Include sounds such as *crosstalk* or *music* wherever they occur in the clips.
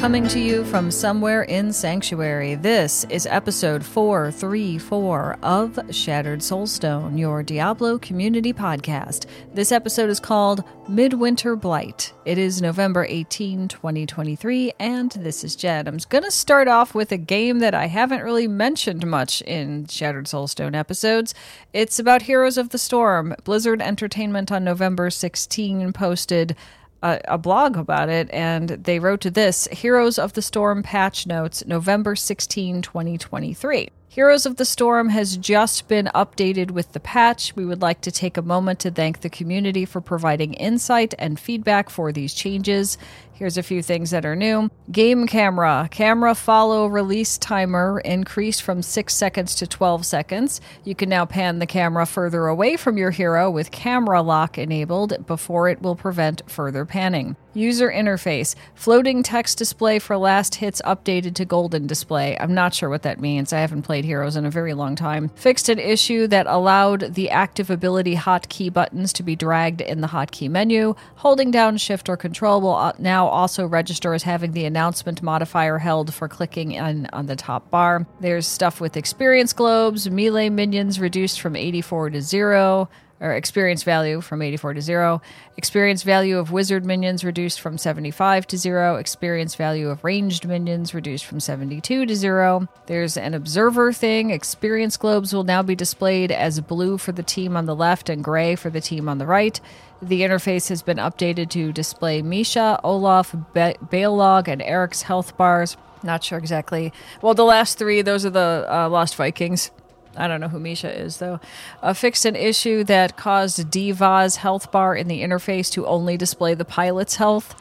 Coming to you from somewhere in Sanctuary, this is episode 434 of Shattered Soulstone, your Diablo community podcast. This episode is called Midwinter Blight. It is November 18, 2023, and this is Jed. I'm going to start off with a game that I haven't really mentioned much in Shattered Soulstone episodes. It's about Heroes of the Storm. Blizzard Entertainment on November 16 posted a, blog about it, and they wrote to this Heroes of the Storm patch notes, November 16, 2023. Heroes of the Storm has just been updated with the patch. We would like to take a moment to thank the community for providing insight and feedback for these changes. Here's a few things that are new. Game camera. Camera follow release timer increased from 6 seconds to 12 seconds. You can now pan the camera further away from your hero with camera lock enabled before it will prevent further panning. User interface. Floating text display for last hits updated to golden display. I'm not sure what that means. I haven't played Heroes in a very long time. Fixed an issue that allowed the active ability hotkey buttons to be dragged in the hotkey menu. Holding down shift or control will uh, now also register as having the announcement modifier held for clicking in on the top bar. There's stuff with experience globes, melee minions reduced from 84 to 0 or experience value from 84 to 0, experience value of wizard minions reduced from 75 to 0, experience value of ranged minions reduced from 72 to 0. There's an observer thing. Experience globes will now be displayed as blue for the team on the left and gray for the team on the right. The interface has been updated to display Misha, Olaf, Be- Baleog, and Erik's health bars. Not sure exactly. Well, the last three, those are the uh, Lost Vikings. I don't know who Misha is, though. Uh, fixed an issue that caused D.Va's health bar in the interface to only display the pilot's health.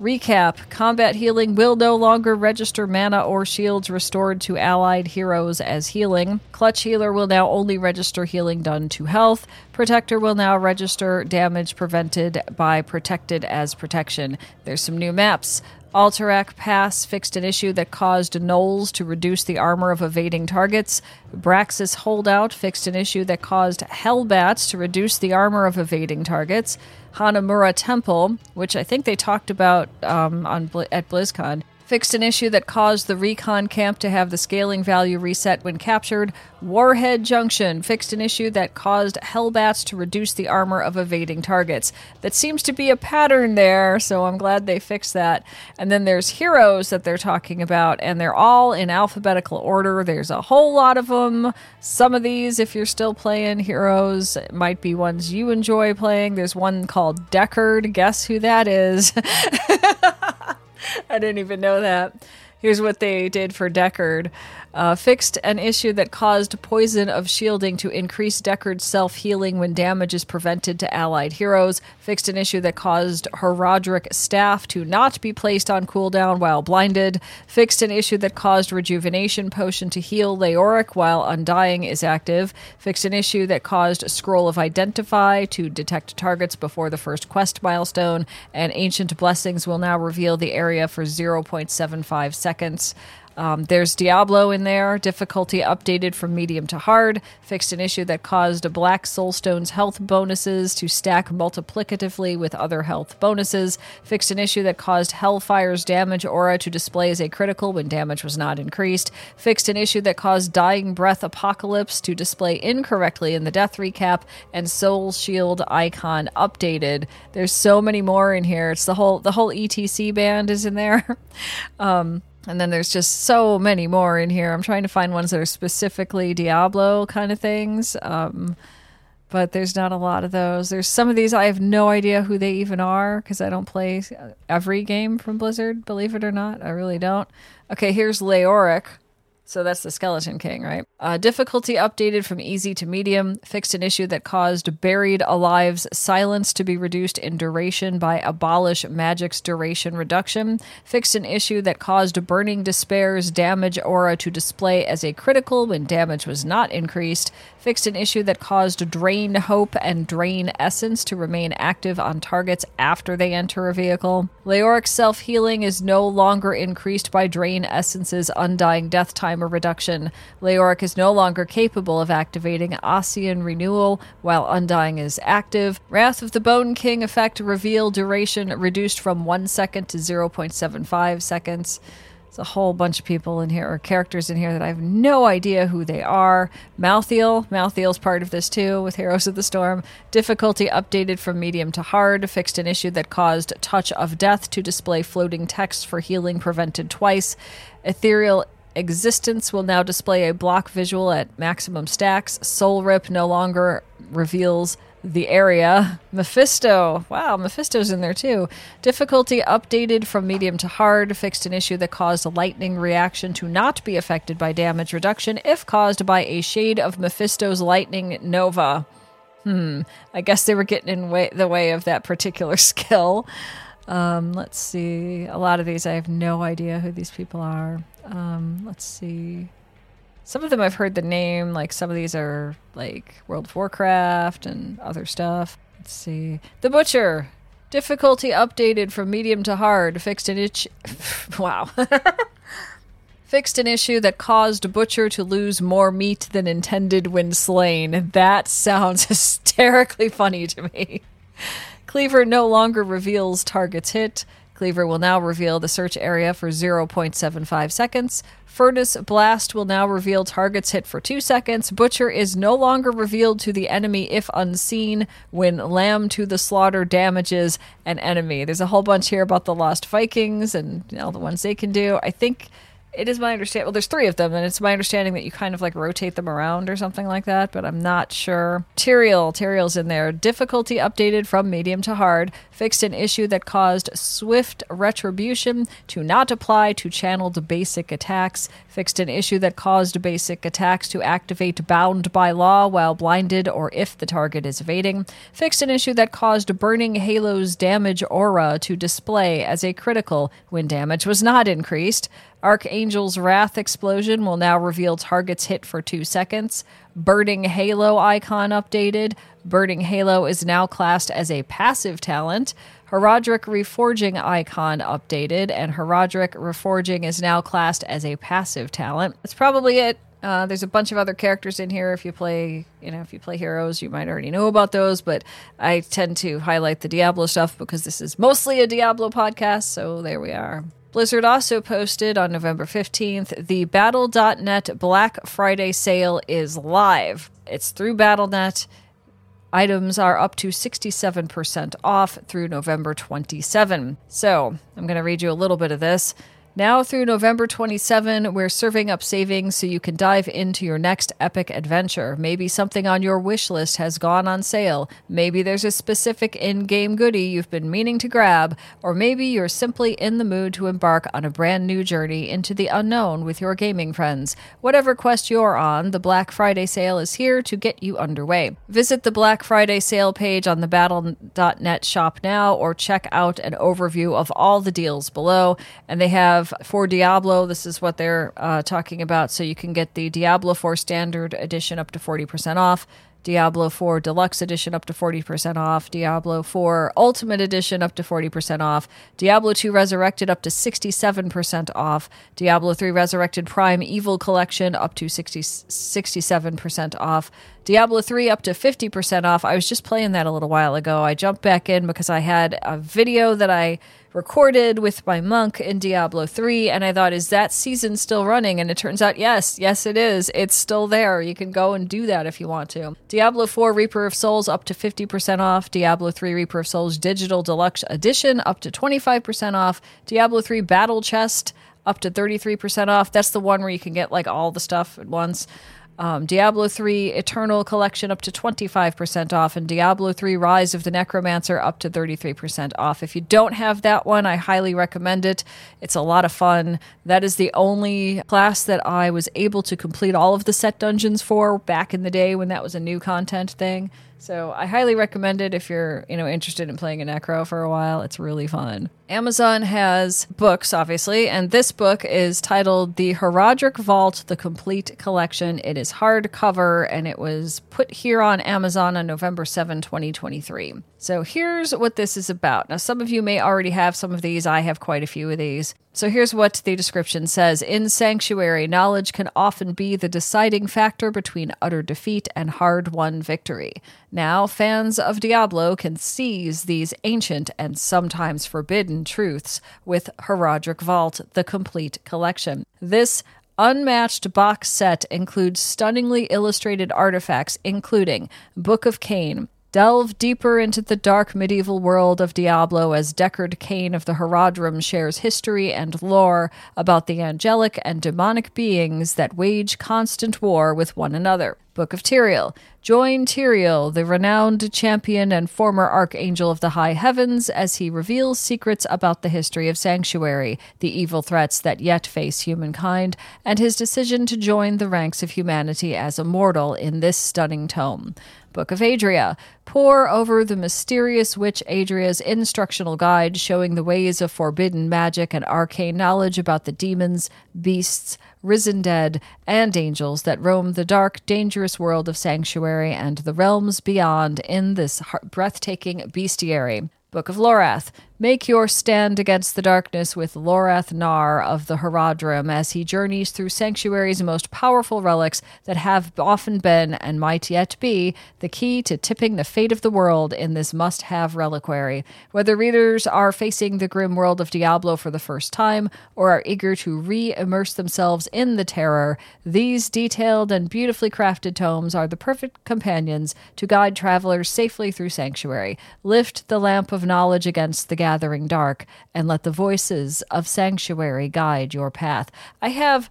Recap Combat healing will no longer register mana or shields restored to allied heroes as healing. Clutch healer will now only register healing done to health. Protector will now register damage prevented by protected as protection. There's some new maps. Alterac Pass fixed an issue that caused gnolls to reduce the armor of evading targets. Braxis Holdout fixed an issue that caused Hellbats to reduce the armor of evading targets. Hanamura Temple, which I think they talked about um, on at BlizzCon, fixed an issue that caused the recon camp to have the scaling value reset when captured. Warhead Junction fixed an issue that caused Hellbats to reduce the armor of evading targets. That seems to be a pattern there, so I'm glad they fixed that. And then there's heroes that they're talking about, and they're all in alphabetical order. There's a whole lot of them. Some of these, if you're still playing heroes, might be ones you enjoy playing. There's one called Deckard. Guess who that is? *laughs* *laughs* I didn't even know that. Here's what they did for Deckard uh, fixed an issue that caused potion of shielding to increase Deckard's self healing when damage is prevented to allied heroes. Fixed an issue that caused Horadric staff to not be placed on cooldown while blinded. Fixed an issue that caused rejuvenation potion to heal Leoric while Undying is active. Fixed an issue that caused Scroll of Identify to detect targets before the first quest milestone. And Ancient Blessings will now reveal the area for 0.75 seconds. Um, there's Diablo in there, difficulty updated from medium to hard, fixed an issue that caused Black Soulstone's health bonuses to stack multiplicatively with other health bonuses, fixed an issue that caused Hellfire's damage aura to display as a critical when damage was not increased, fixed an issue that caused Dying Breath Apocalypse to display incorrectly in the death recap, and Soul Shield icon updated. There's so many more in here. It's the whole the whole ETC band is in there. *laughs* um, and then there's just so many more in here. I'm trying to find ones that are specifically Diablo kind of things. Um, but there's not a lot of those. There's some of these I have no idea who they even are because I don't play every game from Blizzard, believe it or not. I really don't. Okay, here's Leoric. So that's the Skeleton King, right? Uh, difficulty updated from easy to medium. Fixed an issue that caused Buried Alive's silence to be reduced in duration by Abolish Magic's duration reduction. Fixed an issue that caused Burning Despair's damage aura to display as a critical when damage was not increased. Fixed an issue that caused Drain Hope and Drain Essence to remain active on targets after they enter a vehicle. Leoric's self healing is no longer increased by Drain Essence's Undying Death Timer reduction. Leoric is no longer capable of activating Ossein Renewal while Undying is active. Wrath of the Bone King effect reveal duration reduced from 1 second to 0.75 seconds. There's a whole bunch of people in here, or characters in here that I have no idea who they are. Malthael, Malthael's part of this too, with Heroes of the Storm. Difficulty updated from medium to hard. Fixed an issue that caused Touch of Death to display floating text for healing prevented twice. Ethereal Existence will now display a block visual at maximum stacks. Soul Rip no longer reveals the area. Mephisto. Wow, Mephisto's in there too. Difficulty updated from medium to hard. Fixed an issue that caused a lightning reaction to not be affected by damage reduction if caused by a shade of Mephisto's lightning nova. Hmm. I guess they were getting in way, the way of that particular *laughs* skill. Um, let's see. A lot of these, I have no idea who these people are. Um, let's see. Some of them I've heard the name, like some of these are like World of Warcraft and other stuff. Let's see. The Butcher. Difficulty updated from medium to hard. Fixed an itch. *laughs* wow. *laughs* Fixed an issue that caused Butcher to lose more meat than intended when slain. That sounds *laughs* hysterically funny to me. Cleaver no longer reveals targets hit. Cleaver will now reveal the search area for 0.75 seconds. Furnace Blast will now reveal targets hit for 2 seconds. Butcher is no longer revealed to the enemy if unseen when Lamb to the Slaughter damages an enemy. There's a whole bunch here about the Lost Vikings and all the ones they can do. I think it is my understanding. Well, there's three of them, and it's my understanding that you kind of like rotate them around or something like that, but I'm not sure. Tyrael, Tyrael's in there. Difficulty updated from medium to hard. Fixed an issue that caused swift retribution to not apply to channeled basic attacks. Fixed an issue that caused basic attacks to activate bound by law while blinded or if the target is evading. Fixed an issue that caused burning halo's damage aura to display as a critical when damage was not increased. Archangel's Wrath explosion will now reveal targets hit for two seconds. Burning Halo icon updated. Burning Halo is now classed as a passive talent. Horadric Reforging icon updated, and Horadric Reforging is now classed as a passive talent. That's probably it. Uh, there's a bunch of other characters in here. If you play, you know, if you play heroes, you might already know about those. But I tend to highlight the Diablo stuff because this is mostly a Diablo podcast. So there we are. Blizzard also posted on November 15th the Battle.net Black Friday sale is live. It's through Battle.net. Items are up to 67% off through November 27. So, I'm going to read you a little bit of this. Now through November 27, we're serving up savings so you can dive into your next epic adventure. Maybe something on your wish list has gone on sale. Maybe there's a specific in game goodie you've been meaning to grab, or maybe you're simply in the mood to embark on a brand new journey into the unknown with your gaming friends. Whatever quest you're on, the Black Friday sale is here to get you underway. Visit the Black Friday sale page on the Battle.net shop now, or check out an overview of all the deals below. And they have have for Diablo, this is what they're uh, talking about. So you can get the Diablo 4 Standard Edition up to 40% off. Diablo 4 Deluxe Edition up to 40% off, Diablo 4 Ultimate Edition up to 40% off, Diablo 2 Resurrected up to 67% off, Diablo 3 Resurrected Prime Evil Collection up to 60, 67% off, Diablo 3 up to 50% off. I was just playing that a little while ago. I jumped back in because I had a video that I recorded with my monk in Diablo 3, and I thought, is that season still running? And it turns out, yes, yes, it is. It's still there. You can go and do that if you want to. Diablo 4 Reaper of Souls up to 50% off. Diablo 3 Reaper of Souls Digital Deluxe Edition up to 25% off. Diablo 3 Battle Chest up to 33% off. That's the one where you can get like all the stuff at once. Um, Diablo 3 Eternal Collection up to 25% off, and Diablo 3 Rise of the Necromancer up to 33% off. If you don't have that one, I highly recommend it. It's a lot of fun. That is the only class that I was able to complete all of the set dungeons for back in the day when that was a new content thing. So I highly recommend it if you're, you know, interested in playing a necro for a while. It's really fun. Amazon has books, obviously, and this book is titled The Horadric Vault: The Complete Collection. It is hardcover and it was put here on Amazon on November 7, 2023. So here's what this is about. Now, some of you may already have some of these. I have quite a few of these. So here's what the description says In Sanctuary, knowledge can often be the deciding factor between utter defeat and hard won victory. Now, fans of Diablo can seize these ancient and sometimes forbidden truths with Horadric Vault, the complete collection. This unmatched box set includes stunningly illustrated artifacts, including Book of Cain, Delve deeper into the dark medieval world of Diablo as Deckard Cain of the Horadrim shares history and lore about the angelic and demonic beings that wage constant war with one another. Book of Tyrael. Join Tyrael, the renowned champion and former archangel of the high heavens, as he reveals secrets about the history of Sanctuary, the evil threats that yet face humankind, and his decision to join the ranks of humanity as a mortal in this stunning tome. Book of Adria. Pore over the mysterious witch Adria's instructional guide showing the ways of forbidden magic and arcane knowledge about the demons, beasts, risen dead, and angels that roam the dark, dangerous world of Sanctuary and the realms beyond in this breathtaking bestiary. Book of Lorath. Make your stand against the darkness with Lorath Nahr of the Horadrim as he journeys through Sanctuary's most powerful relics that have often been and might yet be the key to tipping the fate of the world in this must have reliquary. Whether readers are facing the grim world of Diablo for the first time or are eager to re immerse themselves in the terror, these detailed and beautifully crafted tomes are the perfect companions to guide travelers safely through Sanctuary. Lift the lamp of knowledge against the gathering dark, and let the voices of sanctuary guide your path. I have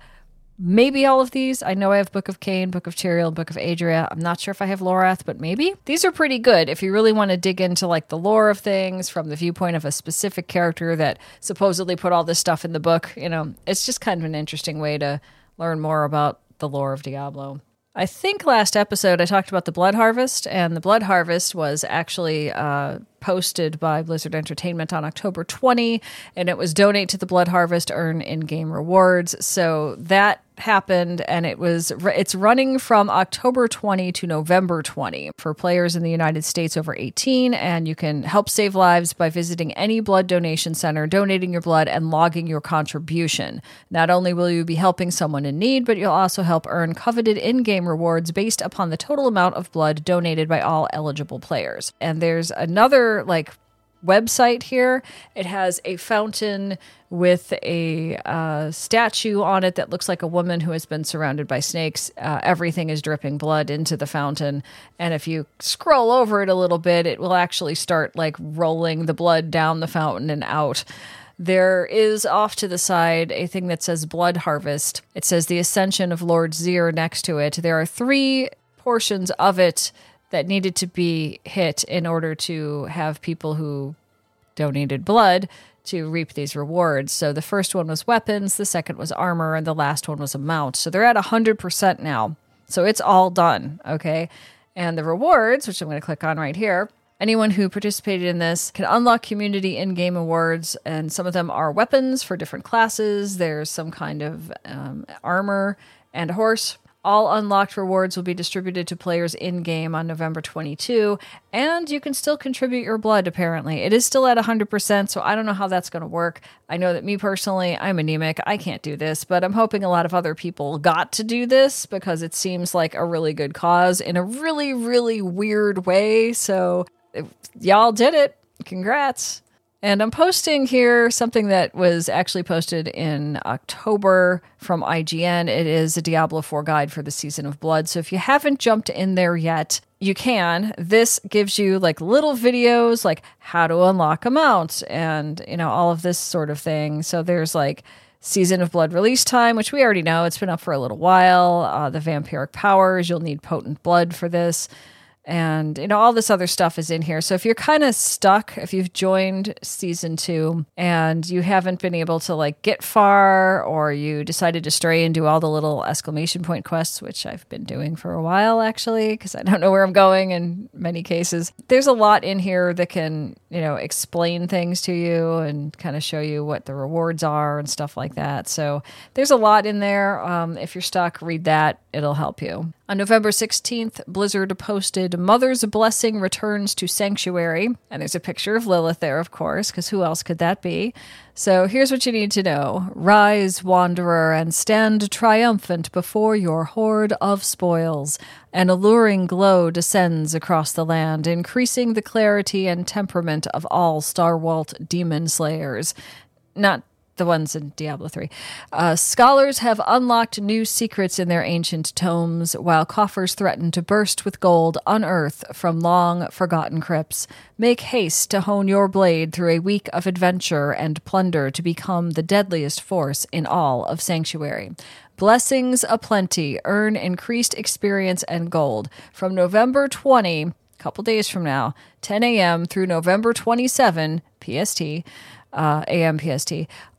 maybe all of these. I know I have Book of Cain, Book of Tyrael, Book of Adria. I'm not sure if I have Lorath, but maybe. These are pretty good if you really want to dig into like the lore of things from the viewpoint of a specific character that supposedly put all this stuff in the book. You know, it's just kind of an interesting way to learn more about the lore of Diablo. I think last episode I talked about the Blood Harvest, and the Blood Harvest was actually uh, posted by Blizzard Entertainment on October 20, and it was donate to the Blood Harvest, earn in-game rewards. So that happened and it was it's running from October 20 to November 20 for players in the United States over 18 and you can help save lives by visiting any blood donation center, donating your blood and logging your contribution. Not only will you be helping someone in need, but you'll also help earn coveted in-game rewards based upon the total amount of blood donated by all eligible players. And there's another like website here. It has a fountain with a uh, statue on it that looks like a woman who has been surrounded by snakes. Uh, everything is dripping blood into the fountain. And if you scroll over it a little bit, it will actually start like rolling the blood down the fountain and out. There is off to the side a thing that says Blood Harvest. It says the Ascension of Lord Zir next to it. There are three portions of it that needed to be hit in order to have people who donated blood to reap these rewards. So the first one was weapons, the second was armor, and the last one was a mount. So they're at 100% now. So it's all done, okay? And the rewards, which I'm going to click on right here, anyone who participated in this can unlock community in game awards, and some of them are weapons for different classes. There's some kind of um, armor and a horse all unlocked rewards will be distributed to players in game on November 22, and you can still contribute your blood, apparently. It is still at 100%, so I don't know how that's going to work. I know that me personally, I'm anemic. I can't do this, but I'm hoping a lot of other people got to do this because it seems like a really good cause in a really, really weird way. So, y'all did it. Congrats. And I'm posting here something that was actually posted in October from IGN. It is a Diablo 4 guide for the Season of Blood. So if you haven't jumped in there yet, you can. This gives you like little videos like how to unlock a mount and, you know, all of this sort of thing. So there's like Season of Blood release time, which we already know. It's been up for a little while. Uh, the vampiric powers, you'll need potent blood for this and you know all this other stuff is in here. So if you're kind of stuck if you've joined season two and you haven't been able to like get far or you decided to stray and do all the little exclamation point quests which i've been doing for a while actually because i don't know where i'm going in many cases there's a lot in here that can you know explain things to you and kind of show you what the rewards are and stuff like that. So there's a lot in there. Um, if you're stuck read that. It'll help you on November 16th, Blizzard posted Mother's Blessing returns to Sanctuary. And there's a picture of Lilith there, of course, because who else could that be? So here's what you need to know Rise, Wanderer, and stand triumphant before your hoard of spoils. An alluring glow descends across the land, increasing the clarity and temperament of all Starwalt demon slayers. Not the ones in Diablo 3. Uh, scholars have unlocked new secrets in their ancient tomes, while coffers threaten to burst with gold unearthed from long forgotten crypts. Make haste to hone your blade through a week of adventure and plunder to become the deadliest force in all of Sanctuary. Blessings aplenty, earn increased experience and gold. From November 20, a couple days from now, 10 a.m. through November 27, PST, uh, AM PST.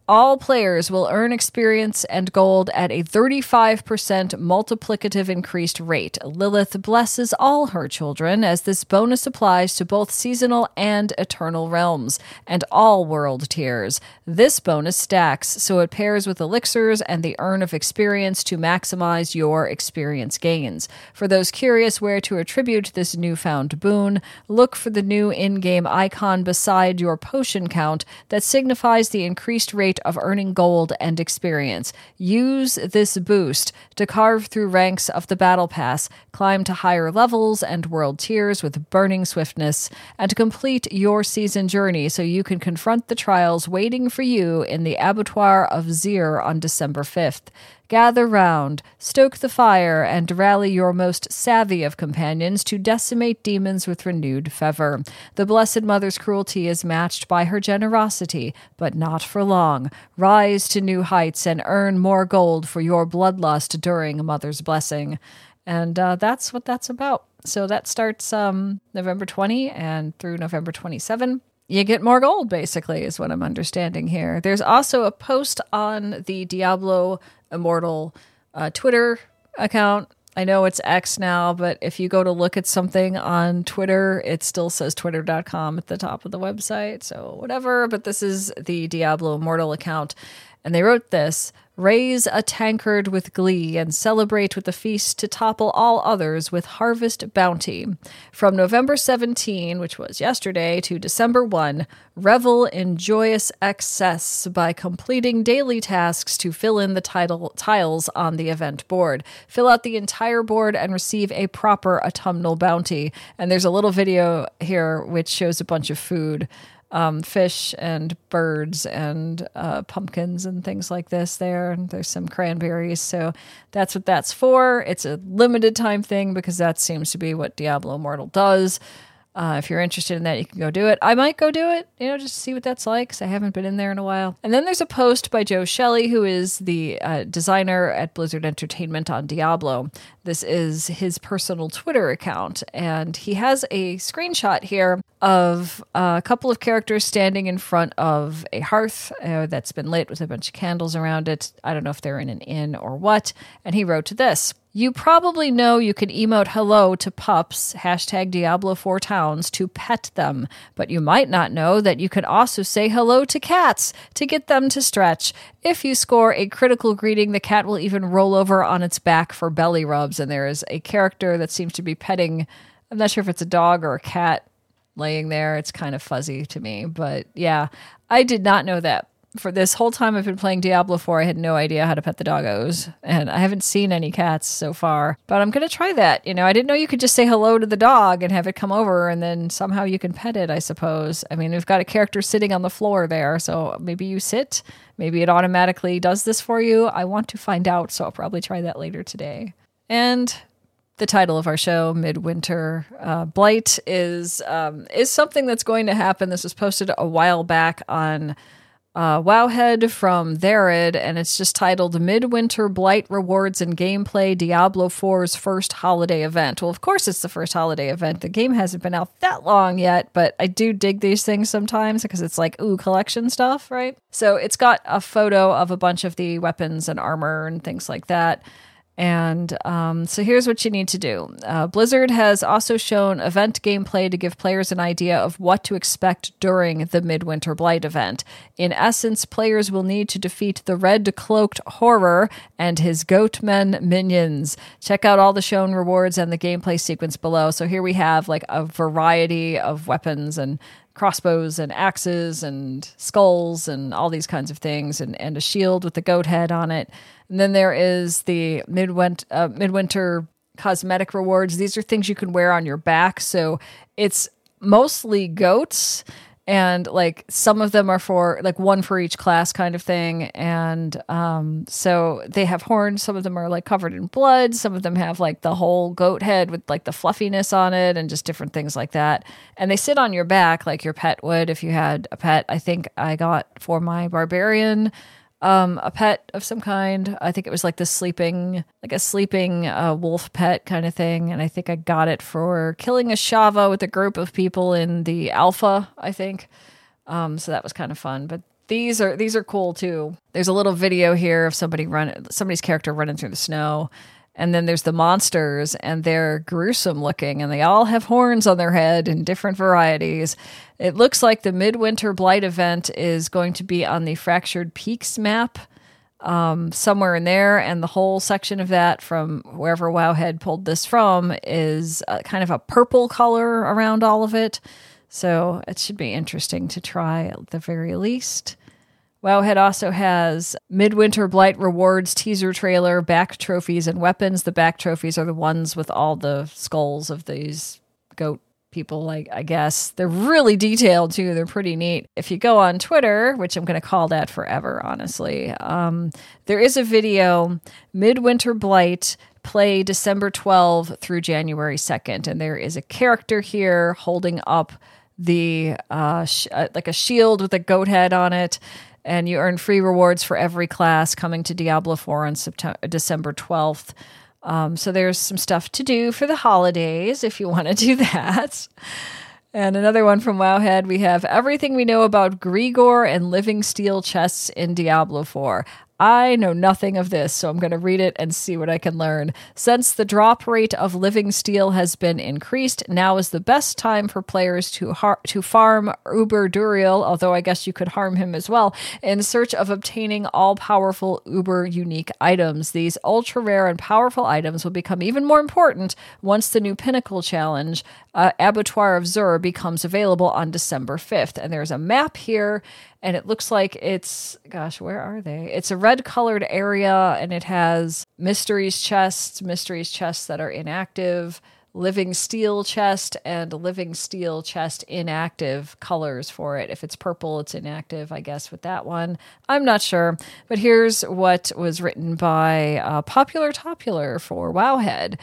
All players will earn experience and gold at a 35% multiplicative increased rate. Lilith blesses all her children, as this bonus applies to both seasonal and eternal realms, and all world tiers. This bonus stacks, so it pairs with elixirs and the Urn of Experience to maximize your experience gains. For those curious where to attribute this newfound boon, look for the new in game icon beside your potion count that signifies the increased rate of earning gold and experience. Use this boost to carve through ranks of the Battle Pass, climb to higher levels and world tiers with burning swiftness, and complete your season journey so you can confront the trials waiting for you in the Abattoir of Zir on December 5th. Gather round, stoke the fire, and rally your most savvy of companions to decimate demons with renewed fervor. The Blessed Mother's cruelty is matched by her generosity, but not for long. Rise to new heights and earn more gold for your bloodlust during Mother's blessing. And uh, that's what that's about. So that starts um, November 20 and through November 27 you get more gold, basically, is what I'm understanding here. There's also a post on the Diablo Immortal uh, Twitter account. I know it's X now, but if you go to look at something on Twitter, it still says twitter.com at the top of the website. So, whatever. But this is the Diablo Immortal account. And they wrote this Raise a tankard with glee and celebrate with a feast to topple all others with harvest bounty. From November 17, which was yesterday, to December 1, revel in joyous excess by completing daily tasks to fill in the title, tiles on the event board. Fill out the entire board and receive a proper autumnal bounty. And there's a little video here which shows a bunch of food um, fish and birds and uh, pumpkins and things like this there. And there's some cranberries. So that's what that's for. It's a limited time thing because that seems to be what Diablo Immortal does. Uh, if you're interested in that, you can go do it. I might go do it, you know, just see what that's like because I haven't been in there in a while. And then there's a post by Joe Shely, who is the uh, designer at Blizzard Entertainment on Diablo. This is his personal Twitter account, and he has a screenshot here of a couple of characters standing in front of a hearth uh, that's been lit with a bunch of candles around it. I don't know if they're in an inn or what. And he wrote to this. You probably know you can emote hello to pups, hashtag Diablo4 towns, to pet them, but you might not know that you can also say hello to cats to get them to stretch. If you score a critical greeting, the cat will even roll over on its back for belly rubs, and there is a character that seems to be petting. I'm not sure if it's a dog or a cat laying there. It's kind of fuzzy to me, but yeah, I did not know that for this whole time I've been playing Diablo 4, I had no idea how to pet the doggos. And I haven't seen any cats so far. But I'm going to try that. You know, I didn't know you could just say hello to the dog and have it come over and then somehow you can pet it, I suppose. I mean, we've got a character sitting on the floor there. So maybe you sit. Maybe it automatically does this for you. I want to find out. So I'll probably try that later today. And the title of our show, Midwinter uh, Blight, is um, is something that's going to happen. This was posted a while back on uh, Wowhead from Tharid, and it's just titled Midwinter Blight Rewards and Gameplay Diablo 4's First Holiday Event. Well, of course, it's the first holiday event. The game hasn't been out that long yet, but I do dig these things sometimes because it's like, ooh, collection stuff, right? So it's got a photo of a bunch of the weapons and armor and things like that. And um, so here's what you need to do uh, Blizzard has also shown event gameplay to give players an idea of what to expect during the Midwinter Blight event. In essence, players will need to defeat the red cloaked horror and his goatmen minions. Check out all the shown rewards and the gameplay sequence below. So here we have like a variety of weapons and crossbows and axes and skulls and all these kinds of things, and, and a shield with the goat head on it. And then there is the midwinter, uh, midwinter cosmetic rewards. These are things you can wear on your back. So it's mostly goats and like some of them are for like one for each class kind of thing. And um so they have horns. Some of them are like covered in blood. Some of them have like the whole goat head with like the fluffiness on it and just different things like that. And they sit on your back like your pet would if you had a pet. I think i got for my barbarian um, a pet of some kind. I think it was like the sleeping, like a sleeping uh, wolf pet kind of thing. And I think I got it for killing Ashava with a group of people in the Alpha. I think. Um, so that was kind of fun. But these are these are cool too. There's a little video here of somebody run somebody's character running through the snow. And then there's the monsters, and they're gruesome looking, and they all have horns on their head in different varieties. It looks like the Midwinter Blight event is going to be on the Fractured Peaks map, um, somewhere in there, and the whole section of that from wherever Wowhead pulled this from is kind of a purple color around all of it. So it should be interesting to try at the very least. Wowhead also has Midwinter Blight Rewards teaser trailer, back trophies, and weapons. The back trophies are the ones with all the skulls of these goat people like i guess. They're really detailed too. They're pretty neat. If you go on twitter which i'm to call that forever honestly um, there is a video midwinter blight play december 12 through january 2nd and there is a character here holding up the uh, sh- uh, like a shield with a goat head on it and you earn free rewards for every class coming to Diablo 4 on September, December 12th. Um, so there's some stuff to do for the holidays if you want to do *laughs* that. And another one from Wowhead, we have everything we know about Grigoire and living steel chests in Diablo 4. I know nothing of this, so I'm going to read it and see what I can learn. Since the drop rate of living steel has been increased, now is the best time for players to har- to farm Uber Duriel, although I guess you could harm him as well, in search of obtaining all powerful Uber unique items. These ultra rare and powerful items will become even more important once the new Pinnacle Challenge, uh, Abattoir of Zir, becomes available on December 5th. And there's a map here and it looks like it's gosh where are they? It's a red colored area and it has mysteries chests mysteries chests that are inactive living steel chest and living steel chest inactive colors for it. If it's purple it's inactive i guess with that one. I'm not sure but here's what was written by uh, popular topular for wowhead.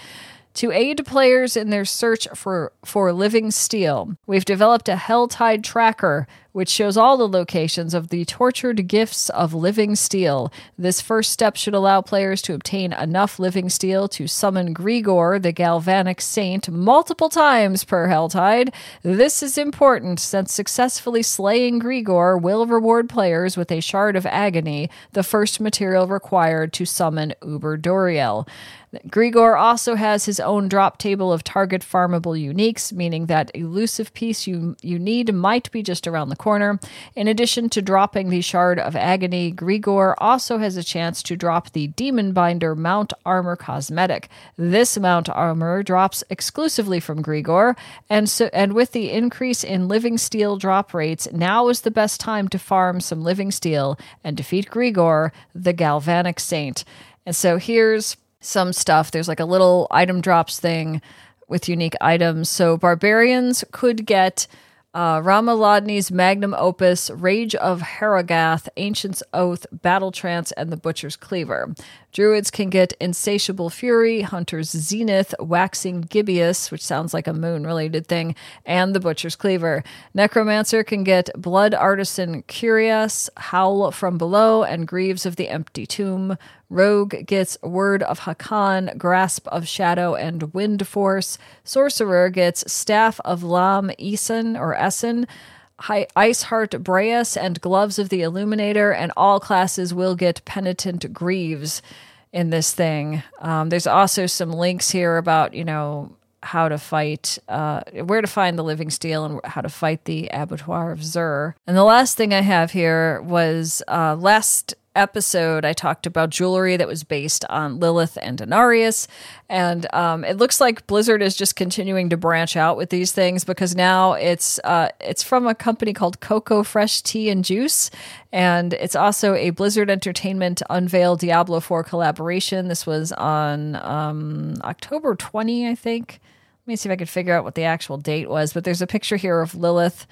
To aid players in their search for, for living steel, we've developed a Helltide tracker which shows all the locations of the tortured gifts of living steel. This first step should allow players to obtain enough living steel to summon Grigoire, the galvanic saint, multiple times per Helltide. This is important since successfully slaying Grigoire will reward players with a shard of agony, the first material required to summon Uber Duriel. Grigoire also has his own drop table of target farmable uniques, meaning that elusive piece you, you need might be just around the corner. In addition to dropping the Shard of Agony, Grigoire also has a chance to drop the Demon Binder Mount Armor cosmetic. This Mount Armor drops exclusively from Grigoire, and so and with the increase in living steel drop rates, now is the best time to farm some living steel and defeat Grigoire, the Galvanic Saint. And so here's some stuff. There's like a little item drops thing with unique items. So barbarians could get uh, Ramaladni's magnum opus, Rage of Harrogath, Ancient's Oath, Battle Trance, and the Butcher's Cleaver. Druids can get Insatiable Fury, Hunter's Zenith, Waxing Gibbous, which sounds like a moon related thing, and the Butcher's Cleaver. Necromancer can get Blood Artisan Cuirass, Howl from Below, and Greaves of the Empty Tomb. Rogue gets Word of Hakan, Grasp of Shadow, and Wind Force. Sorcerer gets Staff of Lam Esen or Esen. Ice Heart Brais and Gloves of the Illuminator, and all classes will get Penitent Greaves in this thing. Um, there's also some links here about, you know, how to fight, uh, where to find the living steel and how to fight the abattoir of Zir. And the last thing I have here was uh, last episode, I talked about jewelry that was based on Lilith and Inarius. And um, it looks like Blizzard is just continuing to branch out with these things because now it's uh, it's from a company called CoCo Fresh Tea and Juice. And it's also a Blizzard Entertainment Unveil Diablo 4 collaboration. This was on um, October 20, I think. Let me see if I could figure out what the actual date was. But there's a picture here of Lilith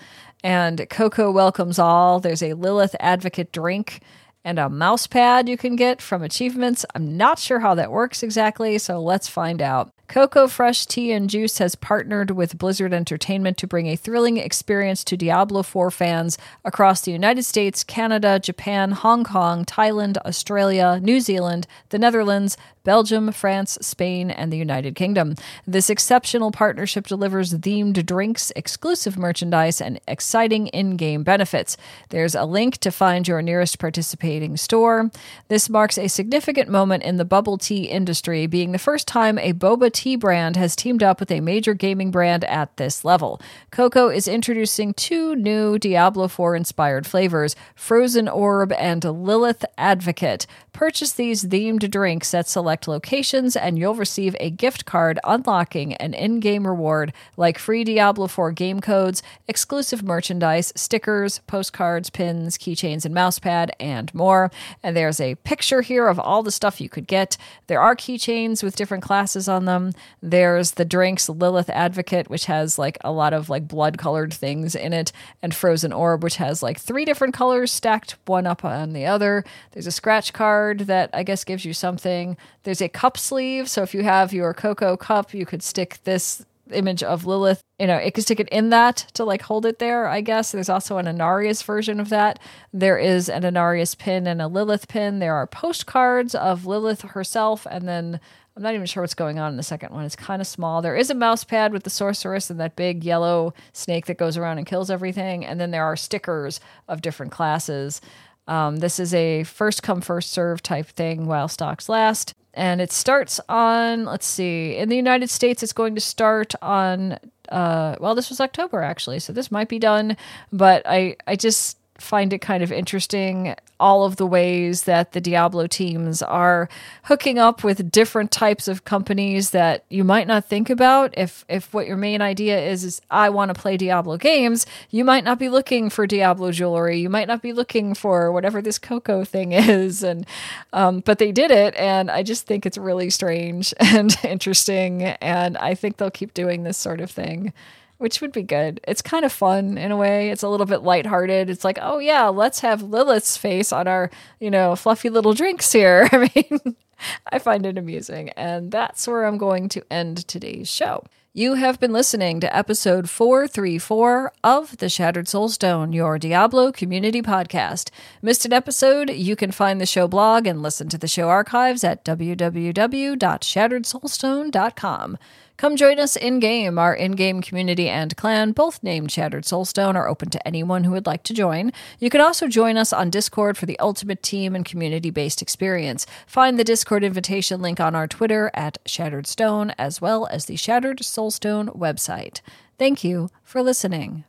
and Coco welcomes all. There's a Lilith Advocate drink and a mouse pad you can get from achievements. I'm not sure how that works exactly, so let's find out. CoCo Fresh Tea and Juice has partnered with Blizzard Entertainment to bring a thrilling experience to Diablo 4 fans across the United States, Canada, Japan, Hong Kong, Thailand, Australia, New Zealand, the Netherlands, Belgium, France, Spain, and the United Kingdom. This exceptional partnership delivers themed drinks, exclusive merchandise, and exciting in game benefits. There's a link to find your nearest participating store. This marks a significant moment in the bubble tea industry, being the first time a boba tea brand has teamed up with a major gaming brand at this level. Coco is introducing two new Diablo 4 inspired flavors Frozen Orb and Lilith Advocate. Purchase these themed drinks at select locations, and you'll receive a gift card unlocking an in game reward like free Diablo 4 game codes, exclusive merchandise, stickers, postcards, pins, keychains, and mousepad, and more. And there's a picture here of all the stuff you could get. There are keychains with different classes on them. There's the drinks Lilith Advocate, which has like a lot of like blood colored things in it, and Frozen Orb, which has like three different colors stacked one up on the other. There's a scratch card that I guess gives you something. There's a cup sleeve. So if you have your CoCo cup, you could stick this image of Lilith. You know, it could stick it in that to like hold it there, I guess. There's also an Inarius version of that. There is an Inarius pin and a Lilith pin. There are postcards of Lilith herself, and then I'm not even sure what's going on in the second one. It's kind of small. There is a mouse pad with the sorceress and that big yellow snake that goes around and kills everything. And then there are stickers of different classes. Um, this is a first come, first serve type thing while stocks last. And it starts on, let's see, in the United States, it's going to start on, uh, well, this was October actually, so this might be done. But I, I just, find it kind of interesting all of the ways that the Diablo teams are hooking up with different types of companies that you might not think about. If if what your main idea is is I want to play Diablo games you might not be looking for Diablo jewelry. You might not be looking for whatever this Coco thing *laughs* is. And um, but they did it and I just think it's really strange *laughs* and interesting and I think they'll keep doing this sort of thing which would be good. It's kind of fun in a way. It's a little bit lighthearted. It's like, oh yeah, let's have Lilith's face on our, you know, fluffy little drinks here. *laughs* I mean, I find it amusing. And that's where I'm going to end today's show. You have been listening to episode 434 of The Shattered Soulstone, your Diablo community podcast. Missed an episode? You can find the show blog and listen to the show archives at www.shatteredsoulstone.com. Come join us in game. Our in game community and clan, both named Shattered Soulstone, are open to anyone who would like to join. You can also join us on Discord for the ultimate team and community based experience. Find the Discord invitation link on our Twitter at Shattered Stone, as well as the Shattered Soulstone website. Thank you for listening.